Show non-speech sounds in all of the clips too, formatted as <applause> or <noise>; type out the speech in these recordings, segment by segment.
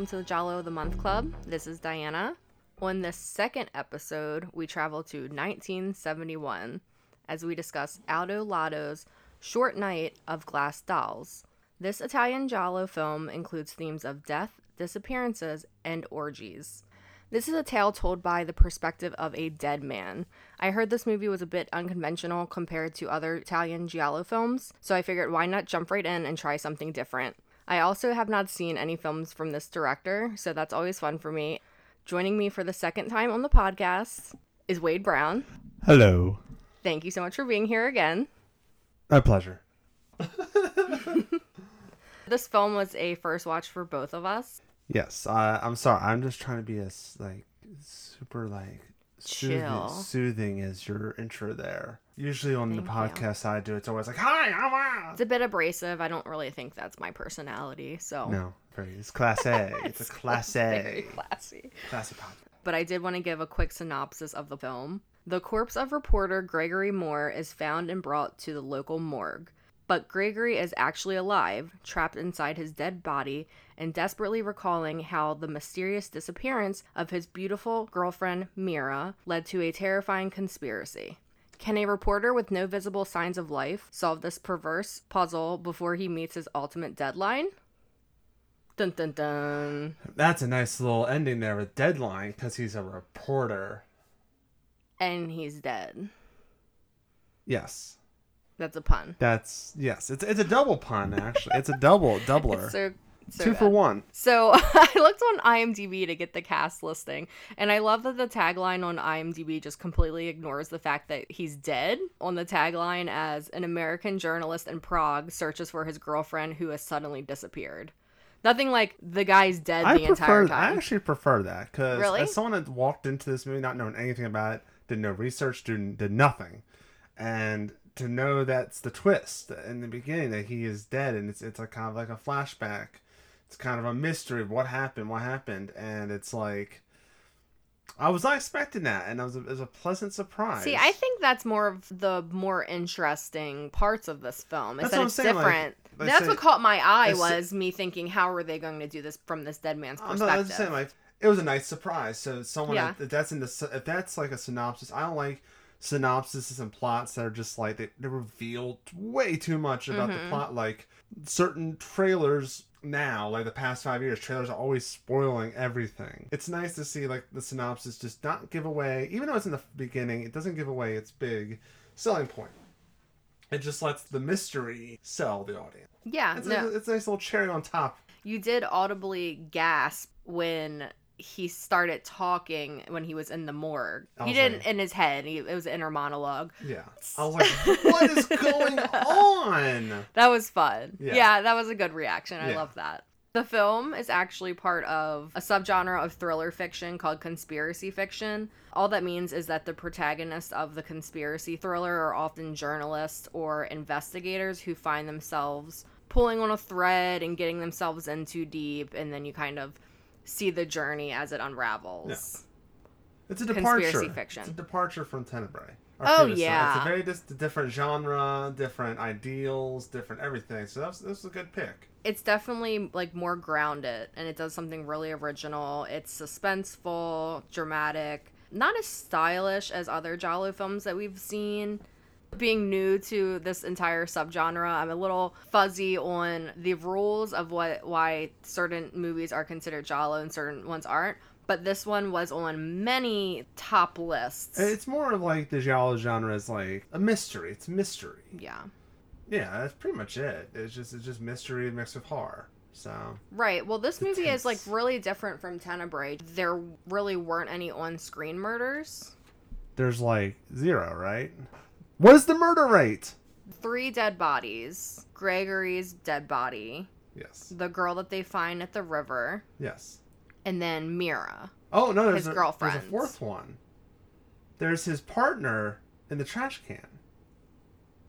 Welcome to the Giallo of the Month Club. This is Diana. On this second episode, we travel to 1971 as we discuss Aldo Lado's Short Night of Glass Dolls. This Italian Giallo film includes themes of death, disappearances, and orgies. This is a tale told by the perspective of a dead man. I heard this movie was a bit unconventional compared to other Italian Giallo films, so I figured why not jump right in and try something different. I also have not seen any films from this director, so that's always fun for me. Joining me for the second time on the podcast is Wade Brown. Hello. Thank you so much for being here again. My pleasure. <laughs> This film was a first watch for both of us. Yes, uh, I'm sorry. I'm just trying to be as like super like soothing, Chill. soothing as your intro there. Usually on the Thank you. podcast I do, it's always like, "Hi, I'm out." It's a bit abrasive. I don't really think that's my personality, so No, very. It's class A. <laughs> it's a class very A. classy. Classy podcast. but I did want to give a quick synopsis of the film. The corpse of reporter Gregory Moore is found and brought to the local morgue. But Gregory is actually alive, trapped inside his dead body, and desperately recalling how the mysterious disappearance of his beautiful girlfriend, Mira, led to a terrifying conspiracy. Can a reporter with no visible signs of life solve this perverse puzzle before he meets his ultimate deadline? Dun dun dun. That's a nice little ending there with deadline because he's a reporter. And he's dead. Yes, That's a pun. that's yes. It's it's a double pun actually. It's a double <laughs> doubler. So, so Two for one. So <laughs> I looked on IMDb to get the cast listing, and I love that the tagline on IMDb just completely ignores the fact that he's dead. On the tagline, as an American journalist in Prague searches for his girlfriend who has suddenly disappeared. Nothing like the guy's dead I the prefer. entire time. I actually prefer that because Really? as someone that walked into this movie not knowing anything about it, did no research, did, did nothing, and to know that's the twist in the beginning that he is dead and it's it's a kind of like a flashback. It's kind of a mystery of what happened, what happened, and it's like I was not expecting that, and it was a, it was a pleasant surprise. See, I think that's more of the more interesting parts of this film. Is That's that what I'm it's saying, different. like that's say- what caught my eye like was me thinking, how are they going to do this from this dead man's I'm perspective? not I'm just saying like it was a nice surprise. So someone Yeah. if that's in the if that's like a synopsis, I don't like synopsises and plots that are just like they, they reveal way too much about the Mhm. plot. Like certain trailers now, like the past five years, trailers are always spoiling everything. It's nice to see like the synopsis just not give away, even though it's in the beginning, it doesn't give away its big selling point. It just lets the mystery sell the audience. yeah, It's, no. a, it's a nice little cherry on top. You did audibly gasp when he started talking when he was in the morgue. He didn't like- in his head. He, it was an inner monologue. Yeah. I was like, what is <laughs> going on? That was fun. Yeah, Yeah. that was a good reaction. I Yeah. love that. The film is actually part of a subgenre of thriller fiction called conspiracy fiction. All that means is that the protagonists of the conspiracy thriller are often journalists or investigators who find themselves pulling on a thread and getting themselves in too deep, and then you kind of see the journey as it unravels. It's a Conspiracy departure. fiction. It's a departure from Tenebrae. Oh, one. yeah. It's a very dis- different genre, different ideals, different everything. So that's this is a good pick. it's definitely like more grounded and it does something really original. It's suspenseful, dramatic, not as stylish as other Giallo films that we've seen. Being new to this entire subgenre, I'm a little fuzzy on the rules of what why certain movies are considered Giallo and certain ones aren't. But this one was on many top lists. It's more of like the giallo genre is like a mystery. It's mystery. yeah. Yeah, that's pretty much it. It's just it's just mystery mixed with horror. So Right. Well, this movie is like really different from Tenebrae. There really weren't any on-screen murders. there's like zero, right? What is the murder rate? Three dead bodies. Gregory's dead body, Yes. the girl that they find at the river, Yes. and then Mira. Oh no, there's His a, There's girlfriends. a fourth one. There's his partner in the trash can.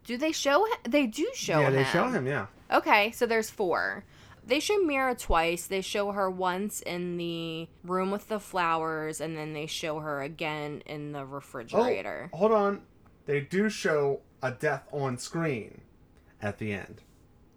Do they show him? They do show yeah, him. Yeah, they show him. Yeah. Okay, so there's four. They show Mira twice. They show her once in the room with the flowers, and then they show her again in the oh, refrigerator. Oh, hold on. They do show a death on screen at the end.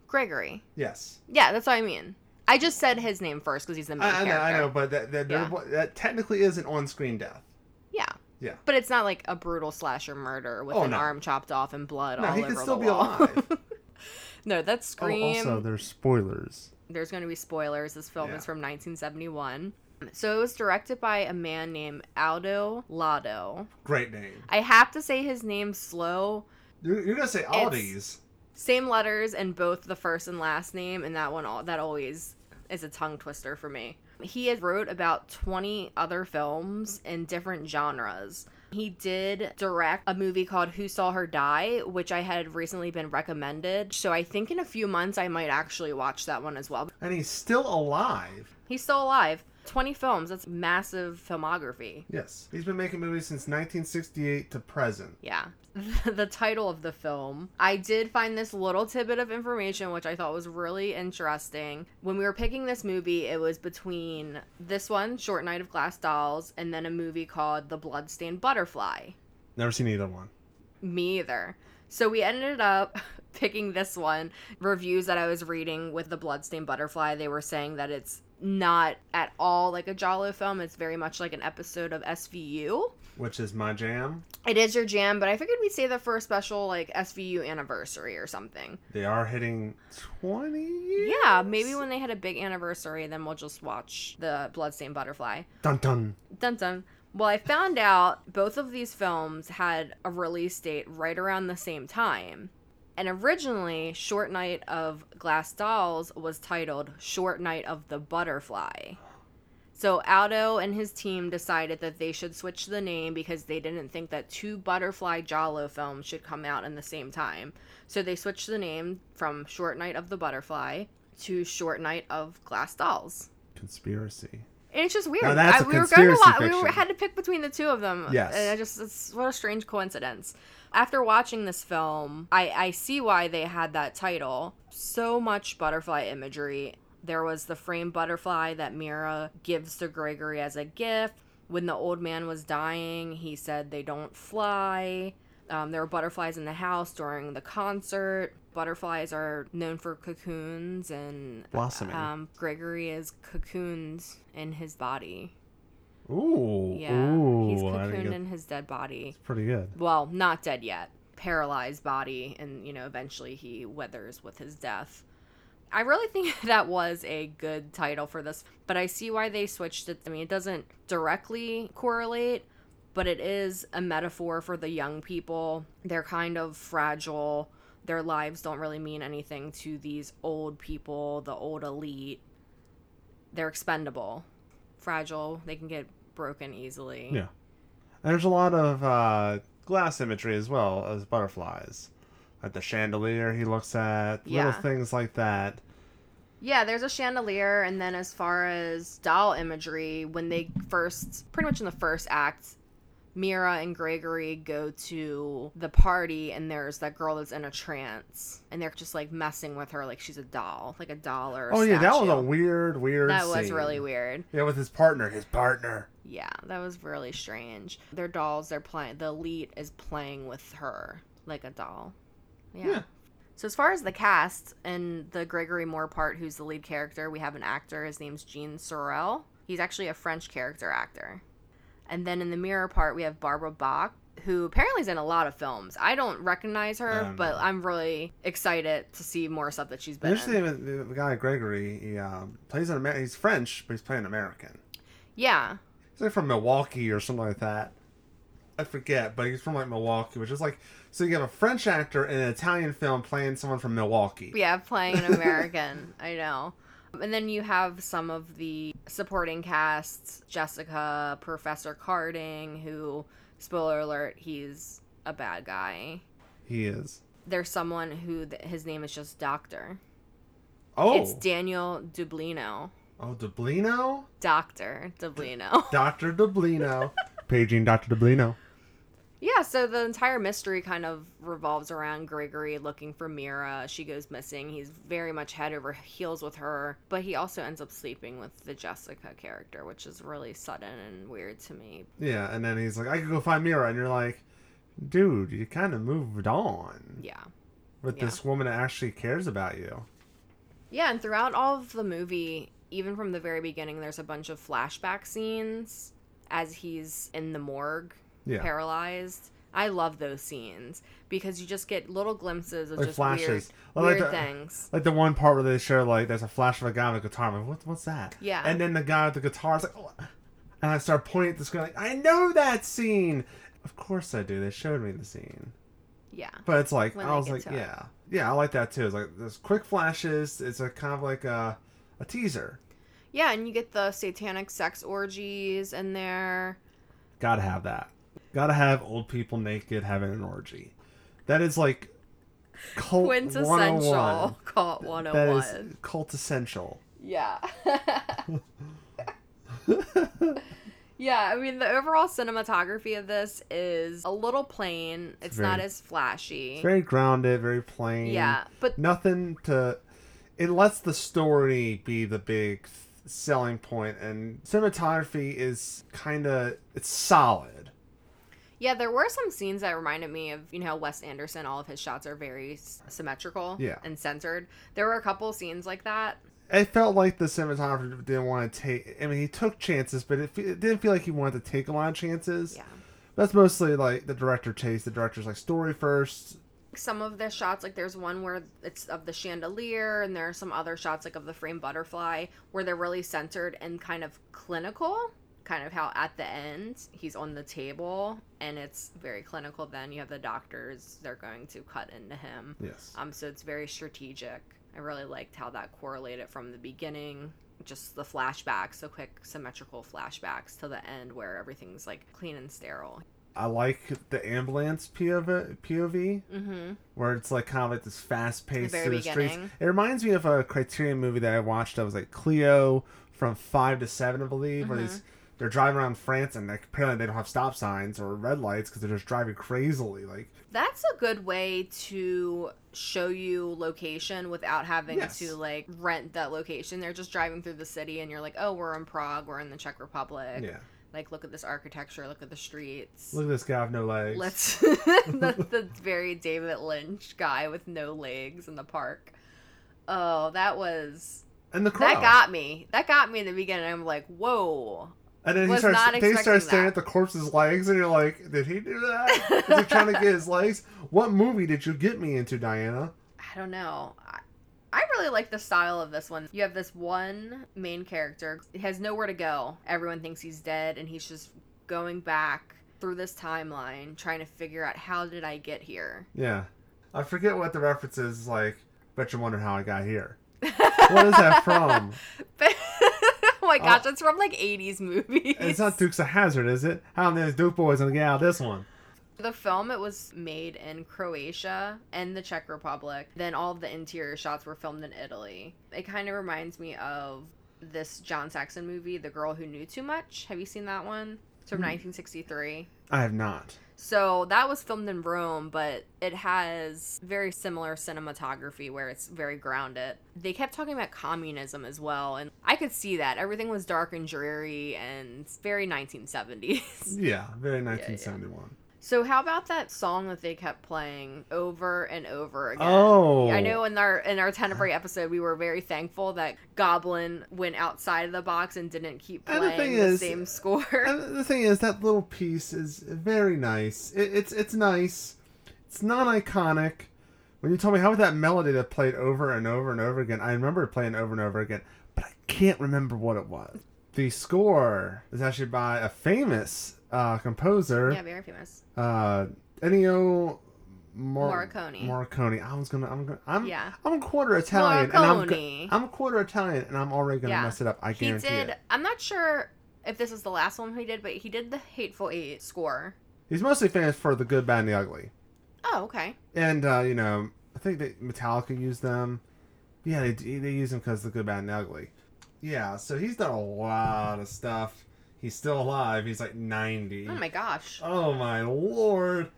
Gregory. Yes. Yeah, that's what I mean. I just said his name first because he's the main I, I know. I know, but that that, Yeah. that technically is an on-screen death. Yeah. Yeah. But it's not like a brutal slasher murder with Oh, an no. arm chopped off and blood No, all he over could still the be wall. alive. <laughs> no, that's Oh, Scream. also, there's spoilers. There's going to be spoilers. This film Yeah. is from 1971. So it was directed by a man named Aldo Lado. Great name. I have to say his name slow. You're, you're gonna say Aldi's. Same letters in both the first and last name, and that one al- that always is a tongue twister for me. He has wrote about 20 other films in different genres. He did direct a movie called Who Saw Her Die, which I had recently been recommended. So I think in a few months I might actually watch that one as well. and he's still alive. He's still alive. 20 films, that's massive filmography. Yes, he's been making movies since 1968 to present. Yeah. <laughs> the title of the film. I did find this little tidbit of information which I thought was really interesting. When we were picking this movie, it was between this one, Short Night of Glass Dolls, and then a movie called The Bloodstained Butterfly. Never seen either one. Me either. So we ended up <laughs> picking this one. Reviews that I was reading with The Bloodstained Butterfly, they were saying that it's not at all like a Giallo film. It's very much like an episode of SVU. Which is my jam. It is your jam, but I figured we'd say that for a special like SVU anniversary or something. They are hitting 20 years. Yeah, maybe when they had a big anniversary, then we'll just watch the Bloodstained Butterfly. Dun dun. Dun dun. Well, I found out both of these films had a release date right around the same time. And originally, Short Night of Glass Dolls was titled Short Night of the Butterfly. So Aldo and his team decided that they should switch the name because they didn't think that two Butterfly Giallo films should come out in the same time. So they switched the name from Short Night of the Butterfly to Short Night of Glass Dolls. Conspiracy. And it's just weird. Now that's I, we were going to conspiracy. We were, fiction. had to pick between the two of them. Yes. And I just it's what a strange coincidence. After watching this film, I I see why they had that title. So much butterfly imagery. There was the framed butterfly that Mira gives to Gregory as a gift. When the old man was dying, he said they don't fly. Um, there were butterflies in the house during the concert. Butterflies are known for cocoons, and Blossoming. um, Gregory is cocoons in his body. Ooh. Yeah, Ooh. he's cocooned in his dead body. It's pretty good. Well, not dead yet. Paralyzed body, and you know, eventually he withers with his death. I really think <laughs> that was a good title for this, but I see why they switched it. I mean, it doesn't directly correlate, but it is a metaphor for the young people. They're kind of fragile. Their lives don't really mean anything to these old people, the old elite. They're expendable, fragile. They can get broken easily. Yeah. And there's a lot of uh, glass imagery as well as butterflies. Like the chandelier he looks at, Yeah. little things like that. Yeah, there's a chandelier, and then as far as doll imagery, when they first, pretty much in the first act, Mira and Gregory go to the party, and there's that girl that's in a trance, and they're just like messing with her like she's a doll, like a doll or a Oh yeah, that was a weird, weird. That was scene. really weird. Yeah, with his partner, his partner. Yeah, that was really strange. Their dolls, they're playing. The elite is playing with her like a doll. Yeah. Yeah. So as far as the cast and the Gregory Moore part, who's the lead character, we have an actor. His name's Jean Sorel. He's actually a French character actor. And then in the mirror part, we have Barbara Bach, who apparently is in a lot of films. I don't recognize her, don't but. I'm really excited to see more stuff that she's been in. Interesting, the, the guy Gregory, he um, plays an Amer- He's French, but he's playing American. Yeah. He's like from Milwaukee or something like that. I forget, but he's from like Milwaukee, which is like so you have a French actor in an Italian film playing someone from Milwaukee. Yeah, playing an American. <laughs> I know. And then you have some of the supporting casts Jessica, Professor Carding, who, spoiler alert, he's a bad guy. He is. There's someone who th- his name is just Doctor. Oh, It's Daniel Dublino. oh, Dublino, Doctor Dublino. Doctor Dublino, <laughs> paging Doctor Dublino. Yeah, so the entire mystery kind of revolves around Gregory looking for Mira. She goes missing. He's very much head over heels with her, but he also ends up sleeping with the Jessica character, which is really sudden and weird to me. Yeah, and then he's like, I could go find Mira, and you're like, dude, you kind of moved on Yeah. with Yeah. this woman that actually cares about you. Yeah, and throughout all of the movie, even from the very beginning, there's a bunch of flashback scenes as he's in the morgue, Yeah. paralyzed. I love those scenes because you just get little glimpses of Like just flashes. weird, Like weird the- things. Like the one part where they show like there's a flash of a guy with a guitar. I'm like, what, what's that? Yeah. And then the guy with the guitar is like, oh. and I start pointing at the screen like, I know that scene. Of course I do. They showed me the scene. Yeah. But it's like When I was like, to it. yeah, yeah, I like that too. It's like there's quick flashes. It's a kind of like a, a teaser. Yeah, and you get the satanic sex orgies in there. Gotta have that. Gotta have old people naked having an orgy. That is like cult 101. Quintessential oh cult 101. is oh cult essential. Yeah. <laughs> yeah, I mean, the overall cinematography of this is a little plain. It's not very- as flashy. It's very grounded, very plain. yeah, but nothing to it lets the story be the big selling point and cinematography is kind of it's solid yeah, there were some scenes that reminded me of, you know, Wes Anderson, all of his shots are very symmetrical Yeah. and centered. There were a couple scenes like that. it felt like the cinematographer didn't want to take i mean he took chances but it, fe- it didn't feel like he wanted to take a lot of chances Yeah. that's mostly like the director chase the director's like story first Some of the shots, like there's one where it's of the chandelier, and there are some other shots, like of the frame butterfly, where they're really centered and kind of clinical. Kind of how at the end he's on the table, and it's very clinical. Then you have the doctors; they're going to cut into him. yes Um, so it's very strategic. I really liked how that correlated from the beginning, just the flashbacks, the quick symmetrical flashbacks to the end where everything's like clean and sterile. i like the ambulance pov pov Mm-hmm. where it's like kind of like this fast paced The very through the streets. It reminds me of a Criterion movie that I watched that was like Cleo from five to seven, I believe, where Mm-hmm. these they're driving around France and like, apparently they don't have stop signs or red lights because they're just driving crazily. Like That's a good way to show you location without having Yes. to like rent that location. They're just driving through the city and you're like, "Oh, we're in Prague, we're in the Czech Republic." yeah, Like, look at this architecture, look at the streets. look at this guy with no legs. Let's <laughs> the, the very David Lynch guy with no legs in the park. Oh, that was and the crowd. that got me. That got me in the beginning. I'm like, "Whoa." And then he starts. They start staring that. at the corpse's legs, and you're like, "Did he do that? Is he trying to get his legs? What movie did you get me into, Diana?" I don't know. I, I really like the style of this one. You have this one main character. He has nowhere to go. Everyone thinks he's dead, and he's just going back through this timeline, trying to figure out how did I get here. Yeah, I forget what the reference is. Like, bet you wonder how I got here. What is that from? <laughs> But- oh my gosh, it's from like 80s movies. It's not Dukes of Hazzard, is it? How many Duke boys gonna get out of this one? The film it was made in Croatia and the Czech Republic. Then all of the interior shots were filmed in Italy. It kind of reminds me of this John Saxon movie, The Girl Who Knew Too Much. Have you seen that one? It's from hmm. 1963. I have not. So that was filmed in Rome, but it has very similar cinematography where it's very grounded. They kept talking about communism as well, and I could see that. Everything was dark and dreary and very 1970s. <laughs> Yeah, very 1971. So how about that song that they kept playing over and over again? Oh. I know in our in our Tenebrae episode we were very thankful that Goblin went outside of the box and didn't keep And the playing thing the, is- same <laughs> score. And the thing is, that little piece is very nice. It, it's it's nice. It's not iconic. When you told me how about that melody that played over and over and over again, I remember it playing over and over again, but I can't remember what it was. The score is actually by a famous uh, composer, yeah, very famous. uh, Ennio Mor- Morricone. Morricone. I was gonna. I'm gonna. I'm. Yeah. I'm a quarter Italian, and I'm. I'm quarter Italian, and I'm already gonna Yeah. mess it up. I He guarantee did. it. I'm not sure if this is the last one he did, but he did the Hateful Eight score. He's mostly famous for the good, bad, and the ugly. Oh, okay. And uh, you know, I think that Metallica used them. Yeah, they they use them because the good, bad, and the ugly. Yeah, so he's done a lot of stuff. He's still alive. He's like ninety. Oh my gosh. Oh my lord.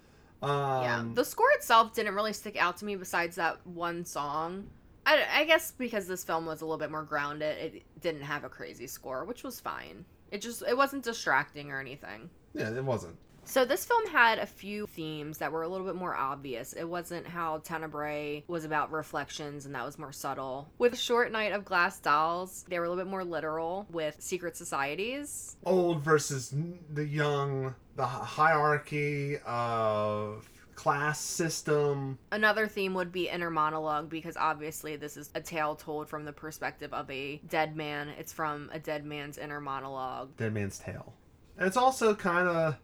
Um, yeah, the score itself didn't really stick out to me besides that one song. I, I guess because this film was a little bit more grounded, it didn't have a crazy score, which was fine. It just it wasn't distracting or anything. yeah, it wasn't. So this film had a few themes that were a little bit more obvious. It wasn't how Tenebrae was about reflections and that was more subtle. With Short Night of Glass Dolls, they were a little bit more literal with secret societies. Old versus the young, the hierarchy of class system. Another theme would be inner monologue because obviously this is a tale told from the perspective of a dead man. It's from a dead man's inner monologue. Dead Man's Tale. And it's also kind of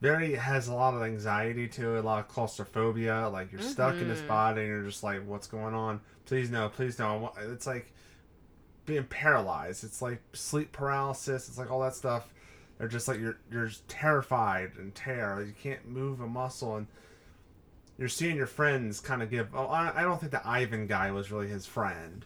very has a lot of anxiety to it, a lot of claustrophobia. Like you're stuck in this Mhm. body, and you're just like, "What's going on? Please no, please no." It's like being paralyzed. It's like sleep paralysis. It's like all that stuff. They're just like you're you're just terrified and terror. You can't move a muscle, and you're seeing your friends kind of give. Oh, I, I don't think the Ivan guy was really his friend.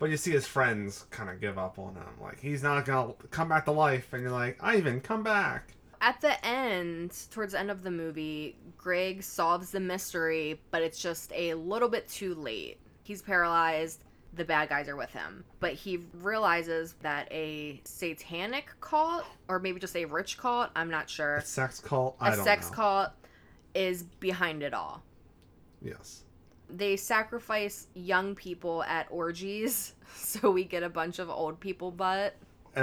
But you see his friends kind of give up on him. Like, he's not going to come back to life. And you're like, Ivan, come back. At the end, towards the end of the movie, Greg solves the mystery, but it's just a little bit too late. He's paralyzed. The bad guys are with him. But he realizes that a satanic cult, or maybe just a rich cult, I'm not sure, A sex cult? I a sex know. cult is behind it all. Yes. They sacrifice young people at orgies, <laughs> so we get a bunch of old people butt.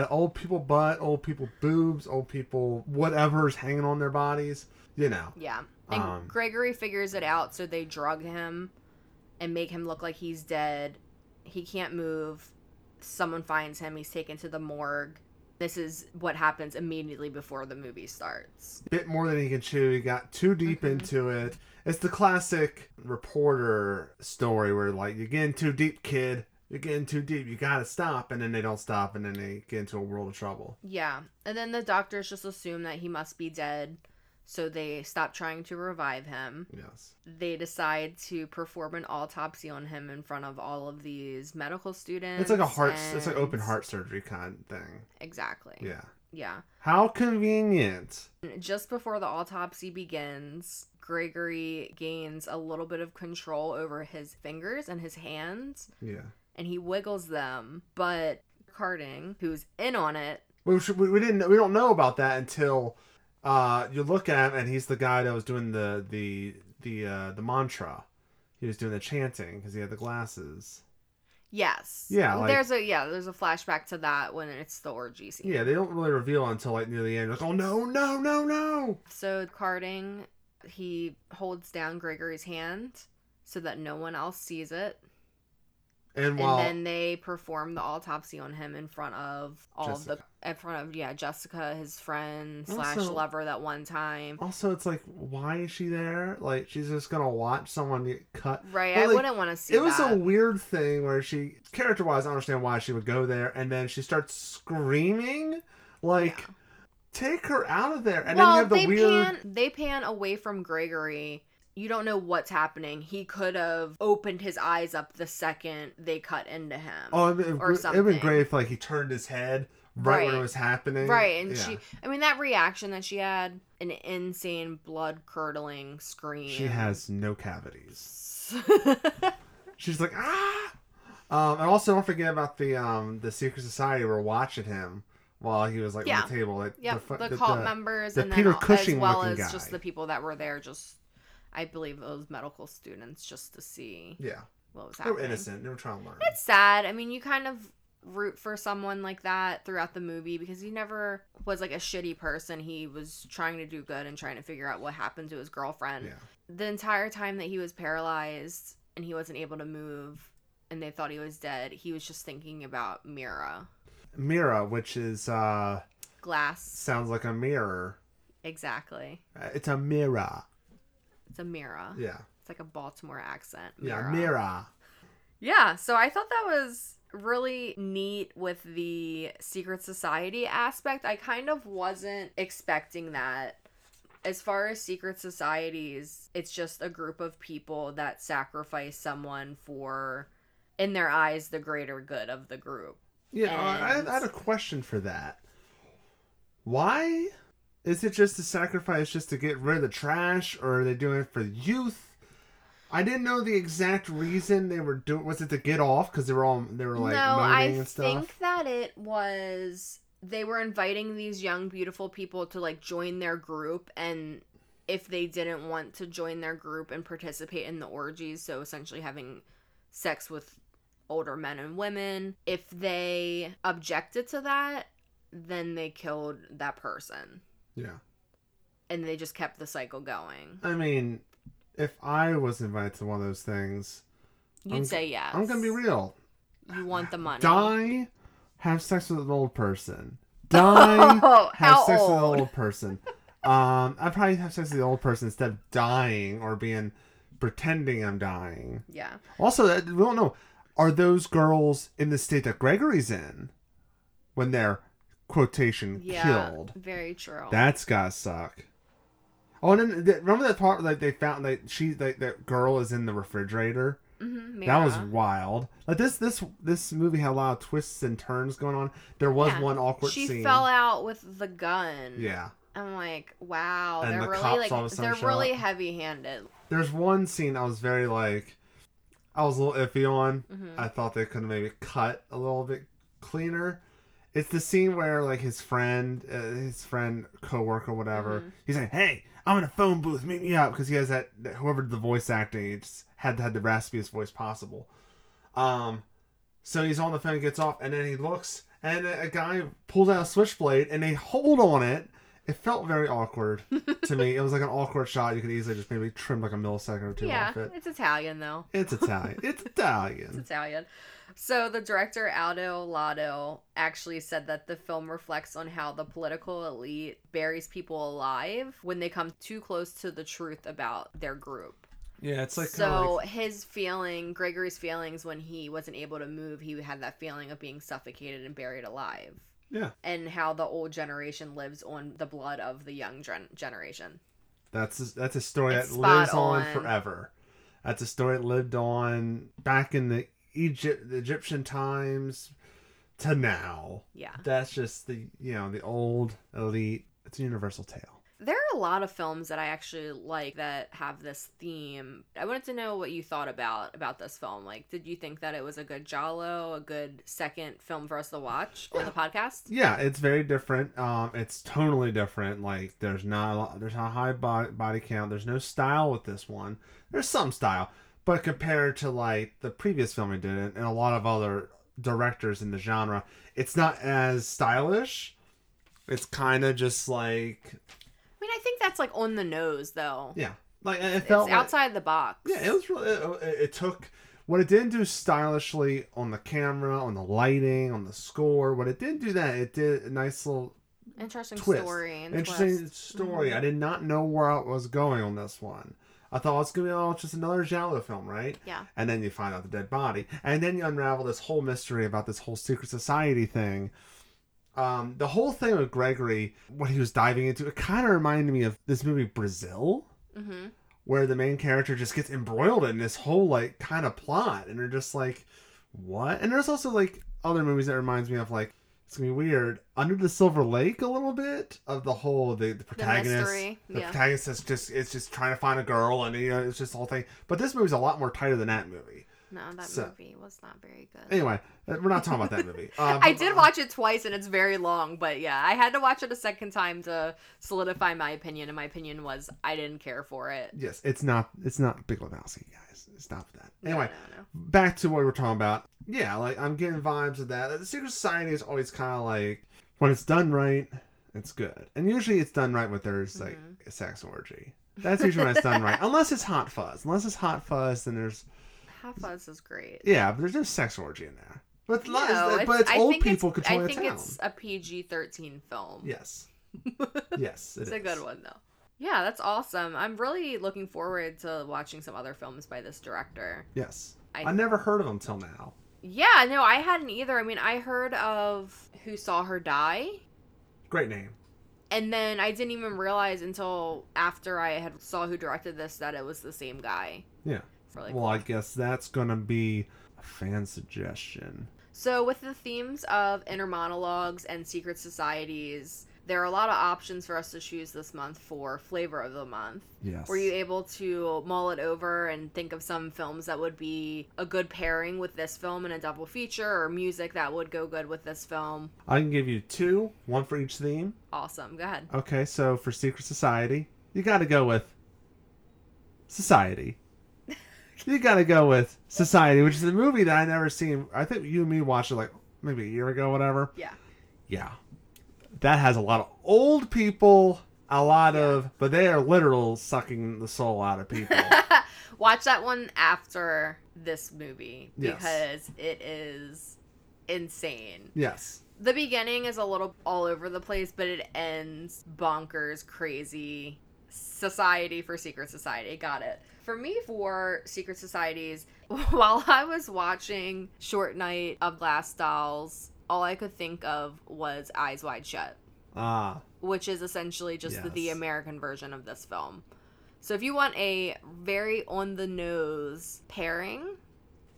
Old people butt, old people boobs, old people whatever's hanging on their bodies. You know. Yeah. And Um, Gregory figures it out, so they drug him and make him look like he's dead. He can't move. Someone finds him. He's taken to the morgue. This is what happens immediately before the movie starts. Bit more than he can chew. He got too deep Mhm. into it. It's the classic reporter story where, like, you're getting too deep, kid. You're getting too deep. You gotta stop. And then they don't stop, and then they get into a world of trouble. Yeah. And then the doctors just assume that he must be dead, so they stop trying to revive him. Yes. They decide to perform an autopsy on him in front of all of these medical students. It's like a heart. It's like open heart surgery kind of thing. Exactly. Yeah. Yeah. How convenient. Just before the autopsy begins, Gregory gains a little bit of control over his fingers and his hands, Yeah. And he wiggles them. But Carding, who's in on it, We, we, we didn't. We don't know about that until uh, you look at him, and he's the guy that was doing the the the uh, the mantra. He was doing the chanting because he had the glasses. yes, Yeah, like- there's a yeah, there's a flashback to that when it's the orgy scene. Yeah, they don't really reveal until like near the end. Like, oh no, no, no, no! So Carding, he holds down Gregory's hand so that no one else sees it. And while and then they perform the autopsy on him in front of all of the in front of yeah Jessica, his friend slash Also- lover that one time. also, it's like, why is she there? Like, she's just gonna watch someone get cut. Right, But, I like, wouldn't want to see It was that. a weird thing where she, character wise, I understand why she would go there, and then she starts screaming, like, Yeah. take her out of there. And well, then you have the they weird. pan they pan away from Gregory. You don't know what's happening. He could have opened his eyes up the second they cut into him. Oh, it'd, or it'd been great if like he turned his head right, when it was happening. Right, and Yeah. she I mean that reaction that she had an insane blood curdling scream. she has no cavities. <laughs> She's like ah. Um, and also don't forget about the um the secret society were watching him while he was like Yeah. on the table. Like, Yep, fu- the, the- cult the- members the and Peter then all, as Cushing well as just the people that were there just I believe those medical students just to see Yeah, what was they were innocent. They were trying to learn. It's sad. I mean, you kind of root for someone like that throughout the movie because he never was like a shitty person. He was trying to do good and trying to figure out what happened to his girlfriend. Yeah. The entire time that he was paralyzed and he wasn't able to move and they thought he was dead, he was just thinking about Mira. Mira, which is uh Glass. sounds like a mirror. Exactly. Uh, It's a mirror. It's a Mira. Yeah. It's like a Baltimore accent. Yeah, Mira. Yeah, so I thought that was really neat with the secret society aspect. I kind of wasn't expecting that. As far as secret societies, it's just a group of people that sacrifice someone for, in their eyes, the greater good of the group. Yeah, uh, I, I had a question for that. Why is it just a sacrifice just to get rid of the trash, or are they doing it for youth? I didn't know the exact reason they were doing. Was it to get off because they were all they were like no, I and stuff? think that it was they were inviting these young beautiful people to like join their group and if they didn't want to join their group and participate in the orgies so essentially having sex with older men and women if they objected to that then they killed that person Yeah. and they just kept the cycle going I mean, if I was invited to one of those things, you'd I'm- say yes I'm gonna be real. you want the money Die, have sex with an old person. Die, <laughs> oh, have sex with an old? old person. Um, I'd probably have sex with the old person instead of dying or being pretending I'm dying. yeah Also, we don't know. Are those girls in the state that Gregory's in when they're quotation yeah killed? very true That's gotta suck. Oh, and then th- remember that part like they found like she like that girl is in the refrigerator. mm-hmm, That was wild. Like this this this movie had a lot of twists and turns going on. There was Yeah. one awkward she scene. fell out with the gun Yeah. I'm like, wow, And they're the really cops all of a like they're really heavy-handed. There's one scene I was very like I was a little iffy on. Mhm. I thought they could have maybe cut a little bit cleaner. It's the scene where like his friend, uh, his friend, coworker, whatever. Mhm. He's like, "Hey, I'm in a phone booth. Meet me up," because he has that, whoever did the voice acting, he just had have the raspiest voice possible. Um, so he's on the phone, gets off, and then he looks, and a, a guy pulls out a switchblade, and they hold on it. It felt very awkward <laughs> to me. It was like an awkward shot. You could easily just maybe trim like a millisecond or two Yeah, off it. it's Italian though. It's Italian. <laughs> It's Italian. It's Italian. So the director Aldo Lado actually said that the film reflects on how the political elite buries people alive when they come too close to the truth about their group. Yeah, it's like so like, his feeling, Gregory's feelings when he wasn't able to move, he had that feeling of being suffocated and buried alive. yeah. And how the old generation lives on the blood of the young gen- generation. That's a, that's a story It's that lives on. on. forever. That's a story that lived on back in the Egypt, the Egyptian times, to now. Yeah. That's just the you know the old elite. It's a universal tale. There are a lot of films that I actually like that have this theme. I wanted to know what you thought about about this film. Like, did you think that it was a good Giallo, a good second film for us to watch on the podcast? Yeah, it's very different. Um, it's totally different. Like there's not a lot, there's not a high body, body count. There's no style with this one. There's some style, but compared to like the previous film he did and and a lot of other directors in the genre, it's not as stylish. It's kind of just like I mean, I think that's like on the nose, though. yeah, like it It's felt like- outside the box. yeah, it was really. It, it, took what it didn't do stylishly on the camera, on the lighting, on the score. What it didn't do that, it did a nice little interesting twist. story interesting twist. story. Mhm. I did not know where I was going on this one. I thought it's gonna be oh, it's just another Giallo film, right? Yeah. And then you find out the dead body, and then you unravel this whole mystery about this whole secret society thing. Um, the whole thing with Gregory, what he was diving into, it kind of reminded me of this movie Brazil, Mm-hmm. where the main character just gets embroiled in this whole like kind of plot, and they're just like, what? And there's also like other movies that reminds me of like it's gonna be weird under the silver lake a little bit of the whole the, the protagonist mystery, the yeah. protagonist is just it's just trying to find a girl and you know it's just the whole thing but this movie's a lot more tighter than that movie No, that So- movie was not very good. anyway uh, we're not talking about that movie uh, <laughs> I did watch it twice and it's very long, but yeah, I had to watch it a second time to solidify my opinion, and my opinion was I didn't care for it. yes it's not it's not Big Lebowski guys stop that anyway No, no, no. back to what we were talking about. Yeah, like I'm getting vibes of that. The Secret Society is always kind of like when it's done right, it's good, and usually it's done right when there's like Mm-hmm. a sex orgy. That's usually when it's done right, unless it's Hot Fuzz. Unless it's Hot Fuzz, then there's Half Fuzz is great. yeah, but there's no sex orgy in there. But, No, it's, but it's I old people it's, controlling I think it's a PG thirteen film. Yes, <laughs> yes, it it's a good one though. Yeah, that's awesome. I'm really looking forward to watching some other films by this director. Yes, I- I, never heard of him till now. Yeah, no, I hadn't either. I mean, I heard of Who Saw Her Die, Great name. and then I didn't even realize until after I had saw who directed this that it was the same guy. Yeah. Like Well, I guess that's gonna be a fan suggestion. So, with the themes of inner monologues and secret societies, there are a lot of options for us to choose this month for flavor of the month. Yes. Were you able to mull it over and think of some films that would be a good pairing with this film in a double feature or music that would go good with this film? I can give you two, one for each theme. Awesome. Go ahead. Okay, so for Secret Society, you got to go with Society. <laughs> you got to go with Society, which is a movie that I never seen. I think you and me watched it like maybe a year ago, whatever. Yeah. Yeah. That has a lot of old people, a lot Yeah. of, but they are literal sucking the soul out of people. <laughs> Watch that one after this movie Yes. because it is insane. yes. The beginning is a little all over the place, but it ends bonkers, crazy. Society for Secret Society. Got it. For me, for Secret Societies, <laughs> while I was watching Short Night of Glass Dolls, all I could think of was Eyes Wide Shut, Ah, which is essentially just the, the American version of this film. So if you want a very on the nose pairing,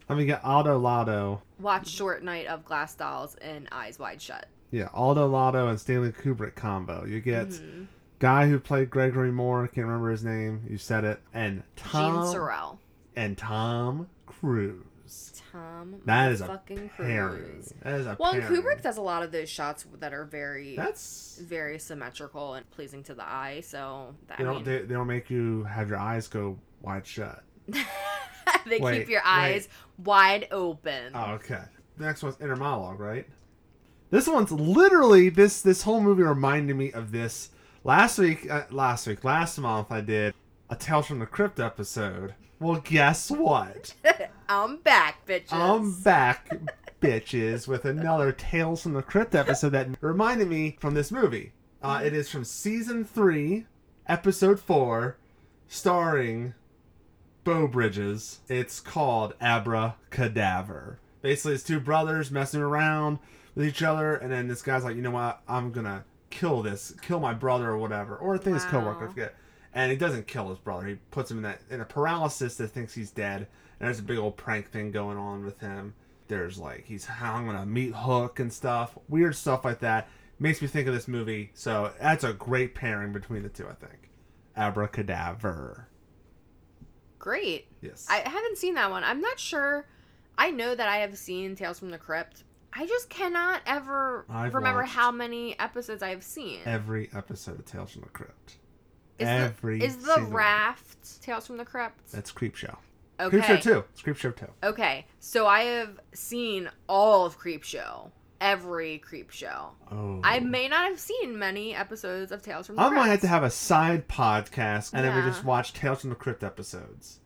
I mean, get got Aldo Lado. watch Short Night of Glass Dolls and Eyes Wide Shut. Yeah, Aldo Lado and Stanley Kubrick combo. You get Mhm. guy who played Gregory Moore, can't remember his name. You said it. And Jean Sorel. and Tom Cruise. Tom. That is a fucking pairing. Cruise. That is a Well, and pairing. Kubrick does a lot of those shots that are very, That's very symmetrical and pleasing to the eye. So that, you I mean, they, they don't make you have your eyes go wide shut. <laughs> they Wait, keep your wait. eyes wide open. Oh, okay. The next one's inner monologue, right? This one's literally this this whole movie reminded me of this last week. Uh, last week, last month, I did a Tales from the Crypt episode. Well, guess what? <laughs> I'm back, bitches. I'm back, bitches, with another Tales from the Crypt episode that reminded me from this movie. Uh, it is from season three, episode four, starring Beau Bridges. It's called Abra Cadaver. Basically, it's two brothers messing around with each other, and then this guy's like, you know what? I'm gonna kill this, kill my brother or whatever, or I think his coworker, I forget. And he doesn't kill his brother. He puts him in that in a paralysis that thinks he's dead. And there's a big old prank thing going on with him. There's like he's hung on a meat hook and stuff, weird stuff like that. Makes me think of this movie. So that's a great pairing between the two. I think. Abracadaver. Great. Yes. I haven't seen that one. I'm not sure. I know that I have seen Tales from the Crypt. I just cannot ever I've remember how many episodes I've seen. Every episode of Tales from the Crypt. Is Every the, is the single one. raft Tales from the Crypt? That's Creepshow. Okay. Creepshow two. It's Creepshow two. Okay, so I have seen all of Creepshow, every Creepshow. Oh. I may not have seen many episodes of Tales from the Crypt. I Crypt. might have to have a side podcast, and then we Yeah. just watch Tales from the Crypt episodes,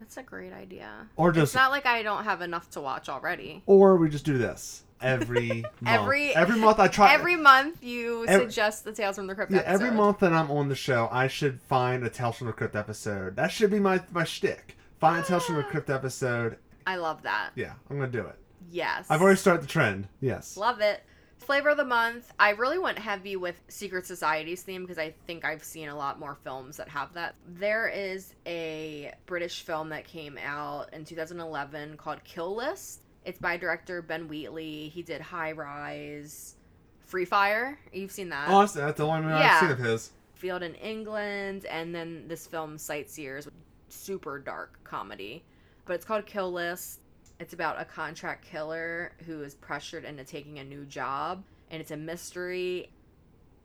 That's a great idea. or just. It's just, not like I don't have enough to watch already. or we just do this every <laughs> month. Every- every month I try Every month you Every- suggest the Tales from the Crypt Yeah, episode. every month that I'm on the show, I should find a Tales from the Crypt episode. That should be my my shtick. Find a Tales from the Crypt episode. I love that. Yeah, I'm gonna do it. Yes. I've already started the trend. Yes. Love it. Flavor of the month. I really went heavy with Secret Society's theme because I think I've seen a lot more films that have that. There is a British film that came out in 2011 called Kill List. It's by director Ben Wheatley. He did High Rise, Free Fire. You've seen that. Oh, that's, that's the only one Yeah. I've seen of his. Field in England, and then this film Sightseers, super dark comedy. But it's called Kill List. It's about a contract killer who is pressured into taking a new job, and it's a mystery.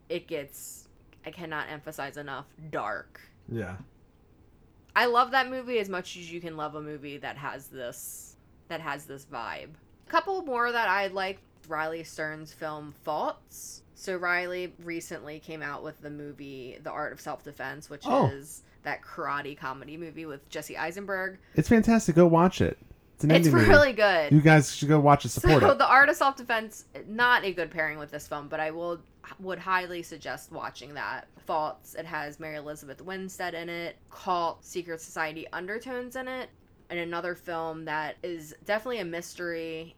It gets, I cannot emphasize enough, dark. Yeah. I love that movie as much as you can love a movie that has this that has this vibe. A couple more that I like Riley Stearns' film Faults. So Riley recently came out with the movie The Art of Self-Defense, which Oh. is that karate comedy movie with Jesse Eisenberg. It's fantastic. Go watch it. It's an It's indie movie. really good. You guys should go watch it. Support so it. the art of self-defense not a good pairing with this film but i will would highly suggest watching that faults it has mary elizabeth winstead in it cult secret society undertones in it and another film that is definitely a mystery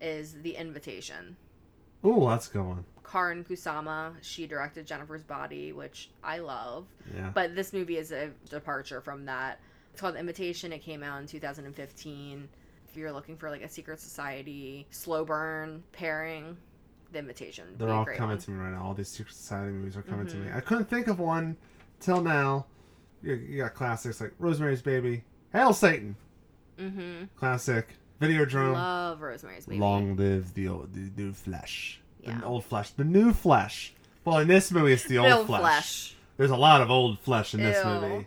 is the invitation Ooh, that's a good one. karyn kusama she directed jennifer's body which i love Yeah. but this movie is a departure from that. It's called The Invitation. It came out in 2015. If you're looking for like a secret society slow burn pairing, The Invitation. They're all coming one. to me right now. All these Secret Society movies are coming to me. Mhm. I couldn't think of one till now. You, you got classics like Rosemary's Baby, Hail Satan, Mm-hmm. classic, Videodrome. Love Rosemary's Baby. Long live the old, the new flesh. Yeah. The old flesh. The new flesh. Well, in this movie, it's the old Bill flesh. flesh. There's a lot of old flesh in this movie.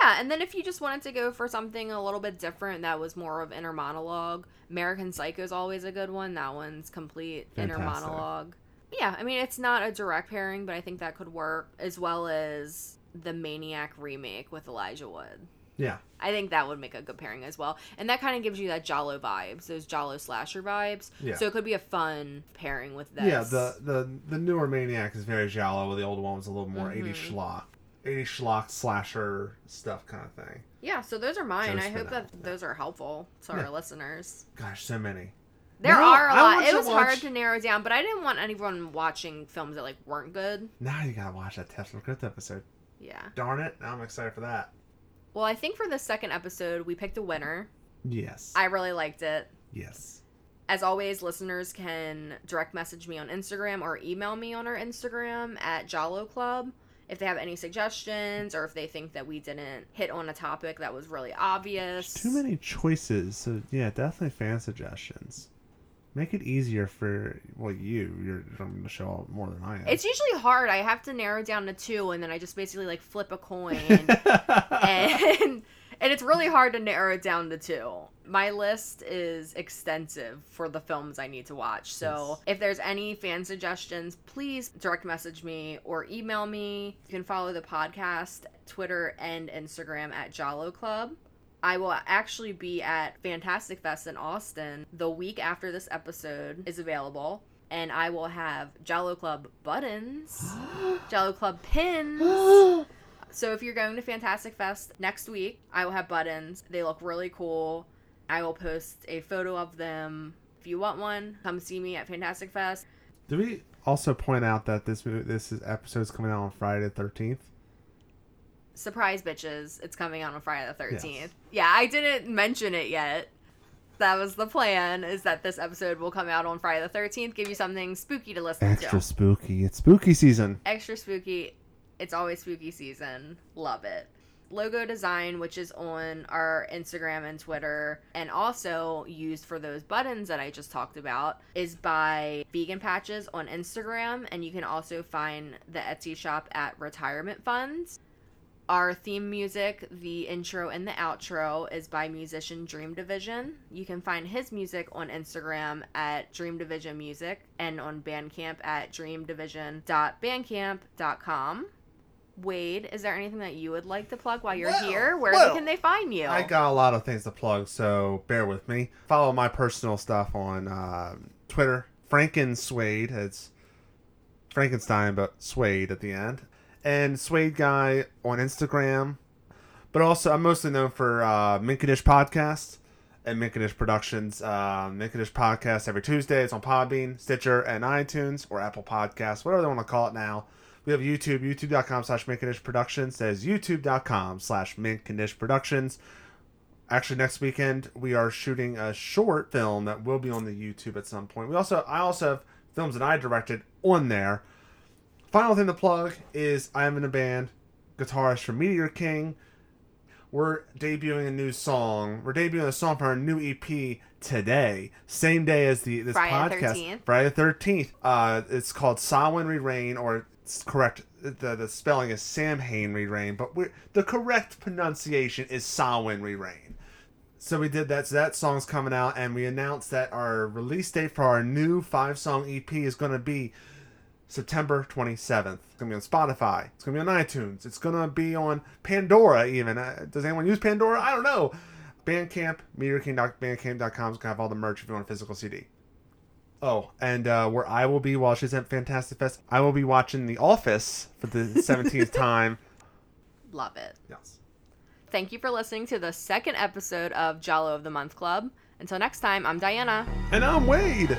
Yeah, and then if you just wanted to go for something a little bit different that was more of inner monologue, American Psycho is always a good one. That one's complete inner monologue. Yeah, I mean it's not a direct pairing, but I think that could work as well as the Maniac remake with Elijah Wood. Yeah. I think that would make a good pairing as well. And that kind of gives you that Giallo vibes, those Giallo slasher vibes. Yeah. So it could be a fun pairing with this. Yeah, the, the the newer Maniac is very while the old one was a little more Mhm. 80s schlock. 80s schlock slasher stuff kind of thing. Yeah, so those are mine. Just I hope that. that those are helpful to Yeah. our listeners. Gosh, so many. There Now, are a lot. It was hard to narrow down, but I didn't want anyone watching films that like weren't good. Now you gotta watch that the Crypt episode. Yeah. Darn it, now I'm excited for that. Well, I think for the second episode, we picked a winner. Yes. I really liked it. yes. As always, listeners can direct message me on Instagram or email me on our Instagram at Giallo Club if they have any suggestions or if they think that we didn't hit on a topic that was really obvious. Too many choices. So yeah, definitely fan suggestions. Make it easier for well you. You're going to show up more than I am. It's usually hard. I have to narrow down to two, and then I just basically like flip a coin. <laughs> and and it's really hard to narrow it down to two. My list is extensive for the films I need to watch. So Yes. if there's any fan suggestions, please direct message me or email me. You can follow the podcast Twitter and Instagram at Giallo Club. I will actually be at Fantastic Fest in Austin the week after this episode is available. And I will have Giallo Club buttons, <gasps> Giallo Club pins, <gasps> so if you're going to Fantastic Fest next week, I will have buttons. They look really cool. I will post a photo of them. If you want one, come see me at Fantastic Fest. Do we also point out that this movie, this is episode's coming out on Friday the thirteenth? Surprise bitches, it's coming out on Friday the 13th. Yes. Yeah, I didn't mention it yet. That was the plan is that this episode will come out on Friday the 13th, give you something spooky to listen Extra to. Extra spooky. It's spooky season. Extra spooky. It's always spooky season. Love it. Logo design, which is on our Instagram and Twitter, and also used for those buttons that I just talked about, is by Vegan Patches on Instagram. And you can also find the Etsy shop at Retirement Funds. Our theme music, the intro and the outro, is by musician Dream Division. You can find his music on Instagram at Dream Division Music and on Bandcamp at dreamdivision.bandcamp.com. Wade, is there anything that you would like to plug while you're Well, here? Where well, can they find you? I got a lot of things to plug, so bear with me. Follow my personal stuff on uh, Twitter, Franken Suede. It's Frankenstein, but Suede at the end. And Suede Guy on Instagram. But also, I'm mostly known for uh, Minkadish Podcast and Minkadish Productions. Uh, Minkadish Podcast every Tuesday. It's on Podbean, Stitcher, and iTunes, or Apple Podcasts, whatever they want to call it now. We have YouTube, youtube.com slash Minkadish Productions. That is youtube.com slash Minkadish Productions. Actually, next weekend we are shooting a short film that will be on the YouTube at some point. We also, I also have films that I directed on there. Final thing to plug is I'm in a band, guitarist for Meteor King. We're debuting a new song. We're debuting a song for our new EP today, same day as the this Friday podcast. 13th. Friday the thirteenth. Uh, it's called Samhain Rain, or it's correct. The the spelling is Sam Henry Rain, but we the correct pronunciation is Samhain Rain. So we did that. So that song's coming out, and we announced that our release date for our new five song EP is going to be September 27th. It's going to be on Spotify. It's going to be on iTunes. It's going to be on Pandora, even. Uh, does anyone use Pandora? I don't know. Bandcamp, MeteorKing.bandcamp.com is going to have all the merch if you want a physical CD. Oh, and uh, where I will be while she's at Fantastic Fest, I will be watching The Office for the 17th <laughs> time. Love it. Yes. Thank you for listening to the second episode of Giallo of the Month Club. Until next time, I'm Diana. And I'm Wade.